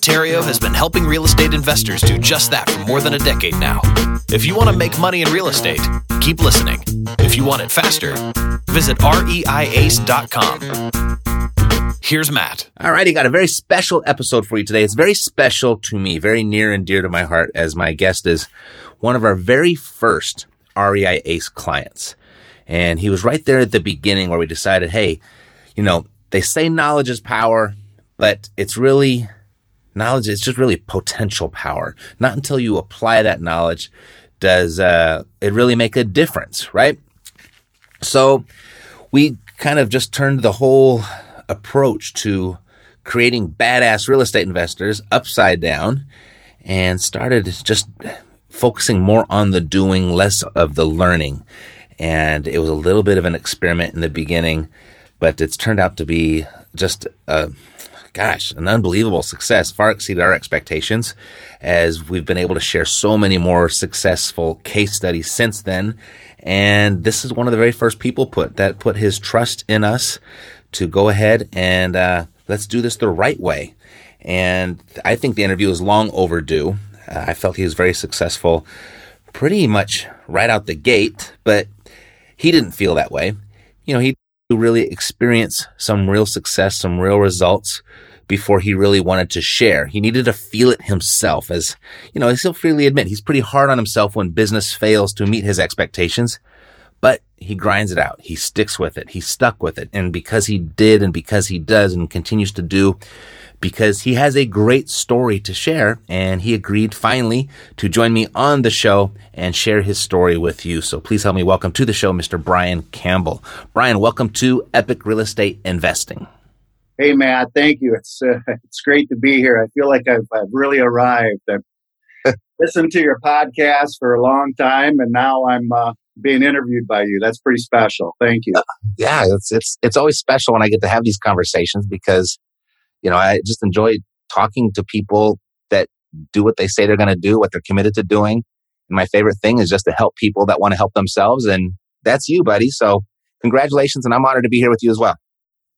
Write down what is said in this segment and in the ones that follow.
Theriault has been helping real estate investors do just that for more than a decade now. If you want to make money in real estate, keep listening. If you want it faster, visit reiace.com. Here's Matt. All righty, got a very special episode for you today. It's very special to me, very near and dear to my heart, as my guest is one of our very first REI ACE clients. And he was right there at the beginning where we decided, hey, you know, they say knowledge is power, but it's really knowledge is just really potential power. Not until you apply that knowledge does uh, it really make a difference, right? So we kind of just turned the whole approach to creating badass real estate investors upside down and started just focusing more on the doing, less of the learning. And it was a little bit of an experiment in the beginning, but it's turned out to be just a gosh, an unbelievable success, far exceeded our expectations as we've been able to share so many more successful case studies since then. And this is one of the very first people put that put his trust in us to go ahead and uh, let's do this the right way. And I think the interview is long overdue. Uh, I felt he was very successful pretty much right out the gate, but he didn't feel that way. You know, he really experience some real success, some real results before he really wanted to share. He needed to feel it himself as, you know, he'll freely admit he's pretty hard on himself when business fails to meet his expectations but he grinds it out. He sticks with it. He's stuck with it. And because he did and because he does and continues to do, because he has a great story to share and he agreed finally to join me on the show and share his story with you. So please help me welcome to the show, Mr. Brian Campbell. Brian, welcome to Epic Real Estate Investing. Hey, Matt, thank you. It's, uh, it's great to be here. I feel like I've, I've really arrived. I've listened to your podcast for a long time and now I'm, uh, being interviewed by you. That's pretty special. Thank you. Yeah, it's it's it's always special when I get to have these conversations because you know I just enjoy talking to people that do what they say they're going to do, what they're committed to doing. And my favorite thing is just to help people that want to help themselves, and that's you, buddy. So congratulations, and I'm honored to be here with you as well.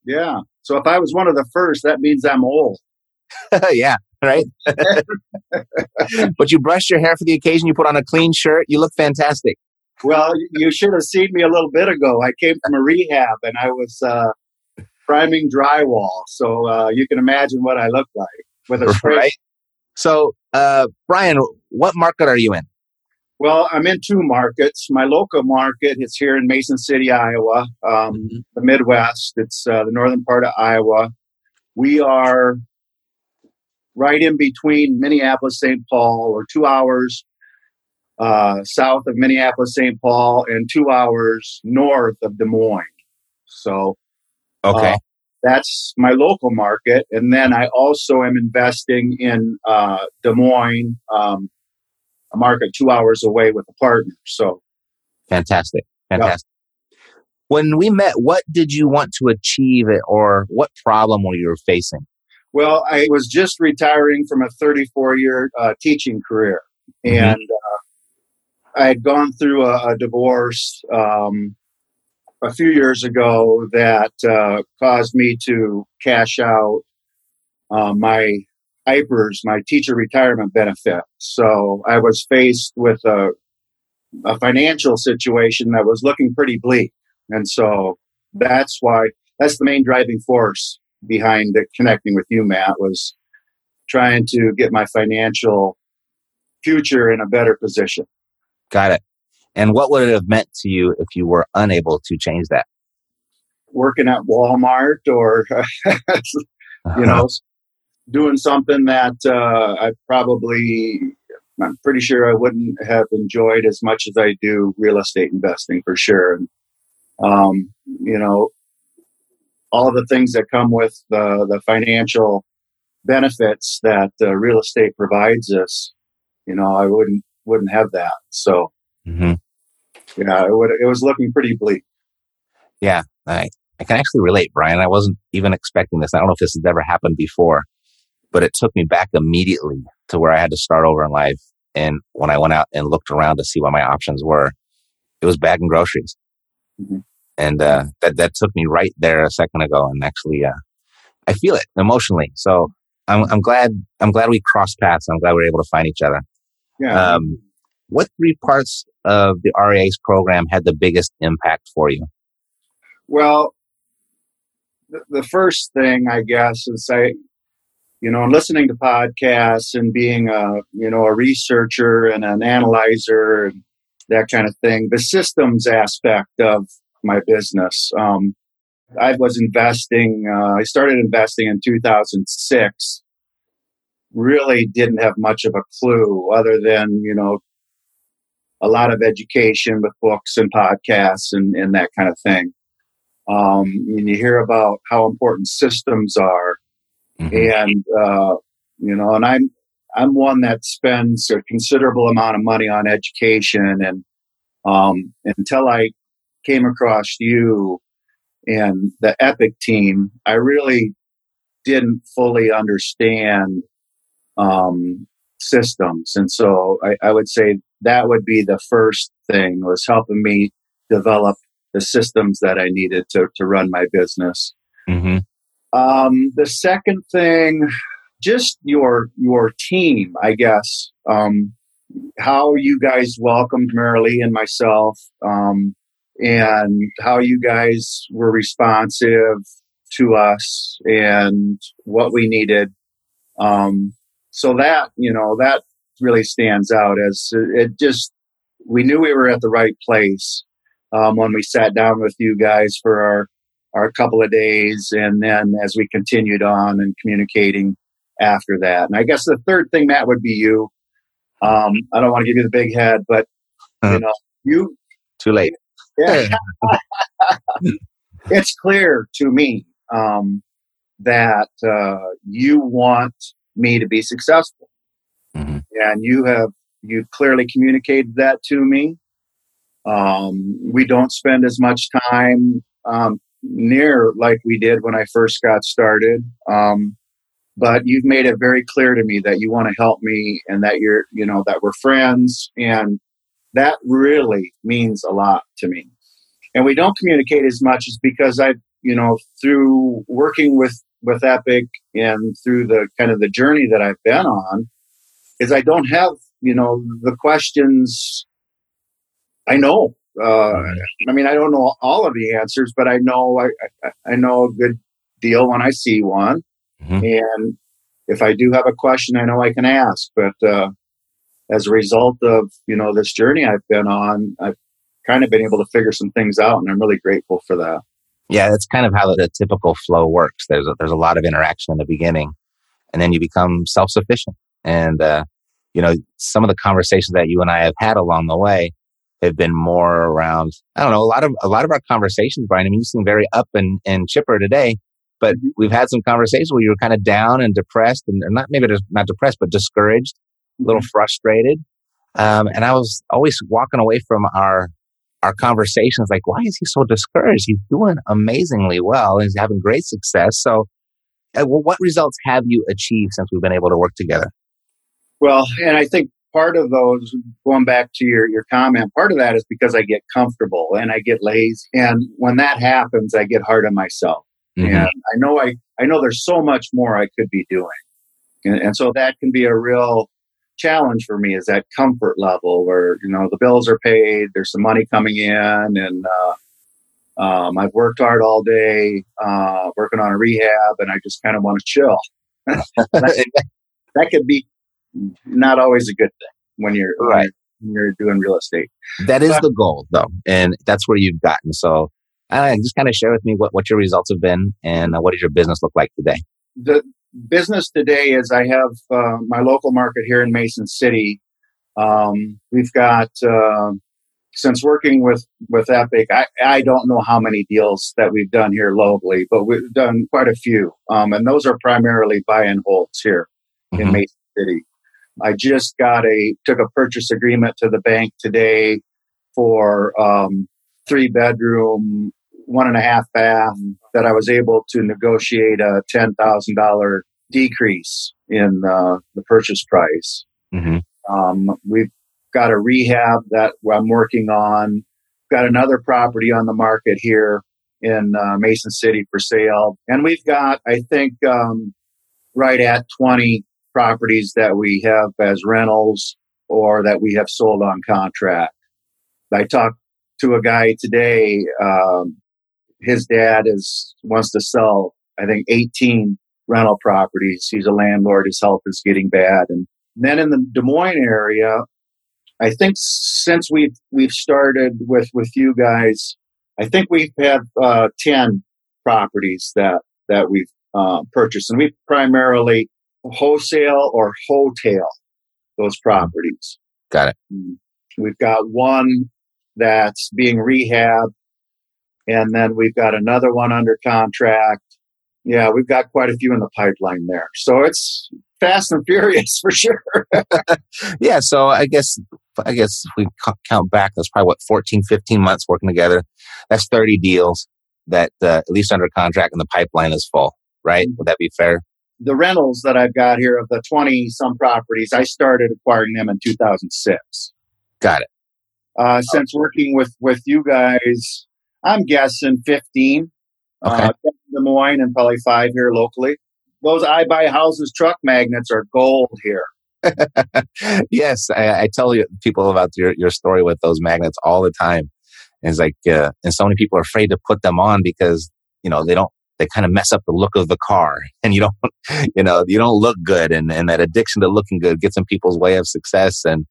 Yeah. So if I was one of the first, that means I'm old. yeah, right? but you brushed your hair for the occasion. You put on a clean shirt. You look fantastic. Well, you should have seen me a little bit ago. I came from a rehab and I was uh, priming drywall. So uh, you can imagine what I look like with a spray. Right. So, uh, Brian, what market are you in? Well, I'm in two markets. My local market is here in Mason City, Iowa, um, mm-hmm. the Midwest. It's uh, the northern part of Iowa. We are right in between Minneapolis, St. Paul, or two hours uh, south of Minneapolis, St. Paul, and two hours north of Des Moines. So, okay, uh, that's my local market. And then I also am investing in uh, Des Moines, um, a market two hours away with a partner. So, fantastic, fantastic. Yeah. When we met, what did you want to achieve, or what problem were you facing? Well, I was just retiring from a 34 year uh, teaching career. Mm-hmm. And uh, I had gone through a, a divorce um, a few years ago that uh, caused me to cash out uh, my IPERS, my teacher retirement benefit. So I was faced with a, a financial situation that was looking pretty bleak. And so that's why, that's the main driving force behind connecting with you, Matt, was trying to get my financial future in a better position. Got it. And what would it have meant to you if you were unable to change that? Working at Walmart or, you know, doing something that uh, I probably, I'm pretty sure I wouldn't have enjoyed as much as I do real estate investing for sure. And, um, you know, all the things that come with the, the financial benefits that uh, real estate provides us, you know, I wouldn't wouldn't have that. So, mm-hmm. yeah, it, would, it was looking pretty bleak. Yeah, I, I can actually relate, Brian. I wasn't even expecting this. I don't know if this has ever happened before, but it took me back immediately to where I had to start over in life. And when I went out and looked around to see what my options were, it was bagging groceries. Mm-hmm. And uh, that that took me right there a second ago, and actually, uh, I feel it emotionally. So I'm I'm glad I'm glad we crossed paths. I'm glad we are able to find each other. Yeah. Um, what three parts of the REI ACE program had the biggest impact for you? Well, the, the first thing I guess is I, you know, listening to podcasts and being a you know a researcher and an analyzer and that kind of thing. The systems aspect of my business. Um, I was investing. Uh, I started investing in 2006. Really didn't have much of a clue, other than you know a lot of education with books and podcasts and, and that kind of thing. Um, and you hear about how important systems are, mm-hmm. and uh, you know, and I'm I'm one that spends a considerable amount of money on education, and um, until I came across you and the Epic team, I really didn't fully understand um, systems, and so I, I would say that would be the first thing was helping me develop the systems that I needed to, to run my business. Mm-hmm. Um, the second thing, just your your team, I guess. Um, how you guys welcomed Marilee and myself, um, and how you guys were responsive to us and what we needed. Um, so that you know that really stands out as it just we knew we were at the right place um, when we sat down with you guys for our our couple of days, and then as we continued on and communicating after that. And I guess the third thing, Matt, would be you. Um, I don't want to give you the big head, but uh-huh. you know, you too late. Yeah, it's clear to me um, that uh, you want me to be successful, mm-hmm. and you have you clearly communicated that to me. Um, we don't spend as much time um, near like we did when I first got started. Um, but you've made it very clear to me that you want to help me and that you're, you know, that we're friends. And that really means a lot to me. And we don't communicate as much as because I, you know, through working with, with Epic and through the kind of the journey that I've been on, is I don't have, you know, the questions I know. Uh, I mean, I don't know all of the answers, but I know I, I, I know a good deal when I see one. Mm-hmm. And if I do have a question, I know I can ask. But uh, as a result of you know this journey I've been on, I've kind of been able to figure some things out, and I'm really grateful for that. Yeah, that's kind of how the, the typical flow works. There's a, there's a lot of interaction in the beginning, and then you become self sufficient. And uh, you know, some of the conversations that you and I have had along the way have been more around, I don't know, a lot of, a lot of our conversations, Brian, I mean, you seem very up and, and chipper today, but mm-hmm. we've had some conversations where you were kind of down and depressed and not maybe not depressed, but discouraged, a little mm-hmm. frustrated. Um, and I was always walking away from our, our conversations like, why is he so discouraged? He's doing amazingly well he's having great success. So, uh, well, what results have you achieved since we've been able to work together? Well, and I think part of those, going back to your, your comment, part of that is because I get comfortable and I get lazy. And when that happens, I get hard on myself. Mm-hmm. And I know I, I know there's so much more I could be doing. And, and so that can be a real challenge for me is that comfort level where, you know, the bills are paid, there's some money coming in and, uh, um, I've worked hard all day, uh, working on a rehab and I just kind of want to chill. that, that could be not always a good thing when you're right. when you're doing real estate. That is but, the goal, though, and that's where you've gotten. So, uh, just kind of share with me what, what your results have been and uh, what does your business look like today. The business today is I have uh, my local market here in Mason City. Um, we've got uh, since working with with Epic, I, I don't know how many deals that we've done here locally, but we've done quite a few, um, and those are primarily buy and holds here mm-hmm. in Mason City. I just got a took a purchase agreement to the bank today for um, three bedroom, one and a half bath that I was able to negotiate a ten thousand dollar decrease in uh, the purchase price. hmm Um, we've got a rehab that I'm working on. Got another property on the market here in uh, Mason City for sale, and we've got I think um, right at 20 properties that we have as rentals or that we have sold on contract. I talked to a guy today. Um, his dad is wants to sell, I think, 18 rental properties. He's a landlord. His health is getting bad, and then in the Des Moines area, I think since we've we've started with with you guys, I think we've had uh, 10 properties that that we've uh, purchased, and we primarily wholesale or wholetail those properties. Got it. We've got one that's being rehabbed, and then we've got another one under contract. Yeah, we've got quite a few in the pipeline there. So it's fast and furious for sure. Yeah. So I guess, I guess if we count back, that's probably what, 14, 15 months working together. That's 30 deals that, uh, at least under contract and the pipeline is full, right? Would that be fair? the rentals that I've got here of the 20 some properties, I started acquiring them in 2006. Got it. Uh, since working with, with you guys, I'm guessing 15. Okay. Uh, Des Moines and probably five here locally. Those I buy houses truck magnets are gold here. yes, I, I tell you people about your, your story with those magnets all the time. And it's like, uh, and so many people are afraid to put them on because, you know, they don't, they kind of mess up the look of the car and you don't, you know, you don't look good. And, and that addiction to looking good gets in people's way of success. And,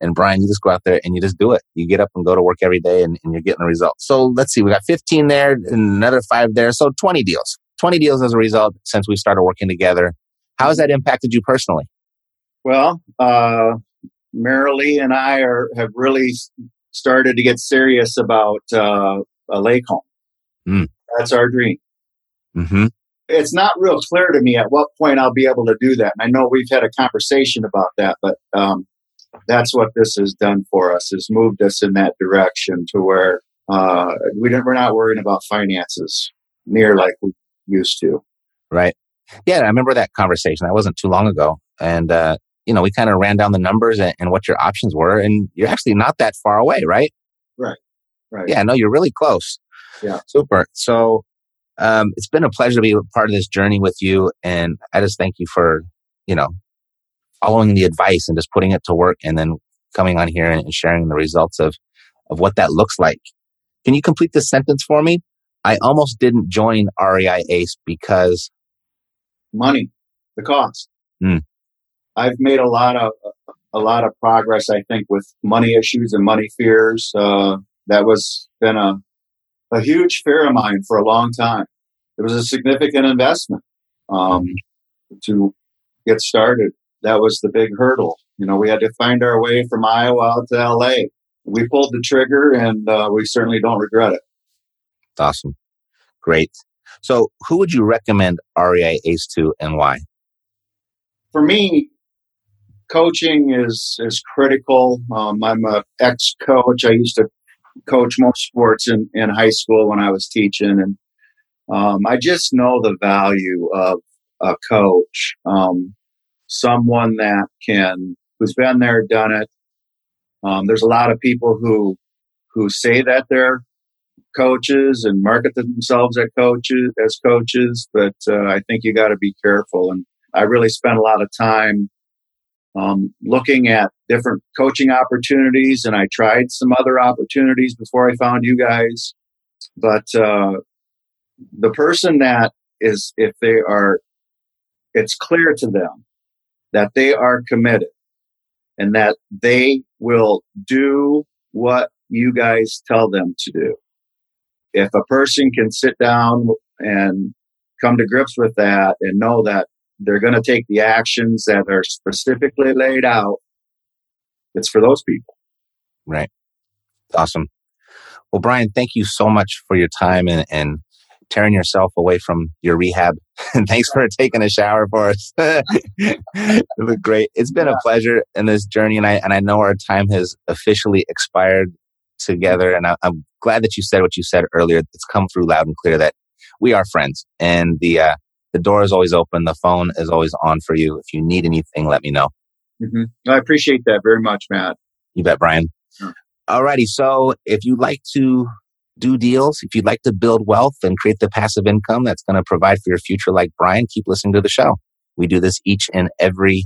and Brian, you just go out there and you just do it. You get up and go to work every day and, and you're getting the results. So let's see, we got 15 there and another five there. So 20 deals, 20 deals as a result since we started working together. How has that impacted you personally? Well, uh, Marilee and I are have really started to get serious about uh, a lake home. Mm. That's our dream. Mm-hmm. It's not real clear to me at what point I'll be able to do that. And I know we've had a conversation about that, but um, that's what this has done for us. Has moved us in that direction to where uh, we don't, we're not worrying about finances near like we used to. Right. Yeah, I remember that conversation. That wasn't too long ago. And, uh, you know, we kind of ran down the numbers and, and what your options were. And you're actually not that far away, right? Right. Yeah, no, you're really close. Yeah. Super. So, um, it's been a pleasure to be a part of this journey with you. And I just thank you for, you know, following the advice and just putting it to work and then coming on here and, and sharing the results of, of what that looks like. Can you complete this sentence for me? I almost didn't join REI ACE because money, the cost. Mm. I've made a lot of a lot of progress, I think, with money issues and money fears. Uh, that was been a a huge fear of mine for a long time. It was a significant investment um, to get started. That was the big hurdle. You know, we had to find our way from Iowa out to LA. We pulled the trigger, and uh, we certainly don't regret it. Awesome. Great. So who would you recommend REI ACE to and why? for me, coaching is is critical. Um, I'm a ex coach. I used to coach most sports in, in high school when I was teaching, and um, I just know the value of a coach, um, someone that can who's been there, done it. Um, there's a lot of people who who say that they're coaches and market themselves as coaches as coaches, but uh, I think you got to be careful and I really spent a lot of time um, looking at different coaching opportunities, and I tried some other opportunities before I found you guys. But uh, the person that is, if they are, it's clear to them that they are committed and that they will do what you guys tell them to do. If a person can sit down and come to grips with that and know that they're going to take the actions that are specifically laid out. It's for those people. Right. Awesome. Well, Brian, thank you so much for your time and, and tearing yourself away from your rehab. And thanks for taking a shower for us. it was great. It's been a pleasure in this journey, and I and I know our time has officially expired. together. And I, am glad that you said what you said earlier. It's come through loud and clear that we are friends and the, uh, the door is always open. The phone is always on for you. If you need anything, let me know. Mm-hmm. I appreciate that very much, Matt. You bet, Brian. Sure. Alrighty. So if you'd like to do deals, if you'd like to build wealth and create the passive income that's going to provide for your future like Brian, keep listening to the show. We do this each and every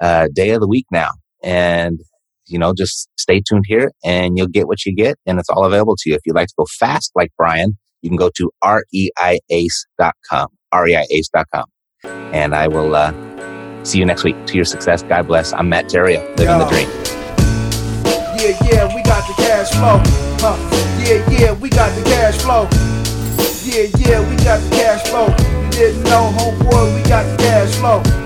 uh, day of the week now. And, you know, just stay tuned here and you'll get what you get and it's all available to you. If you'd like to go fast like Brian, you can go to reiace.com, reiace.com. And I will uh, see you next week. To your success. God bless. I'm Matt Theriault, living Yo. the dream. Yeah, yeah, we got the cash flow. Huh. Yeah, yeah, we got the cash flow. Yeah, yeah, we got the cash flow. You didn't know, homeboy, we got the cash flow.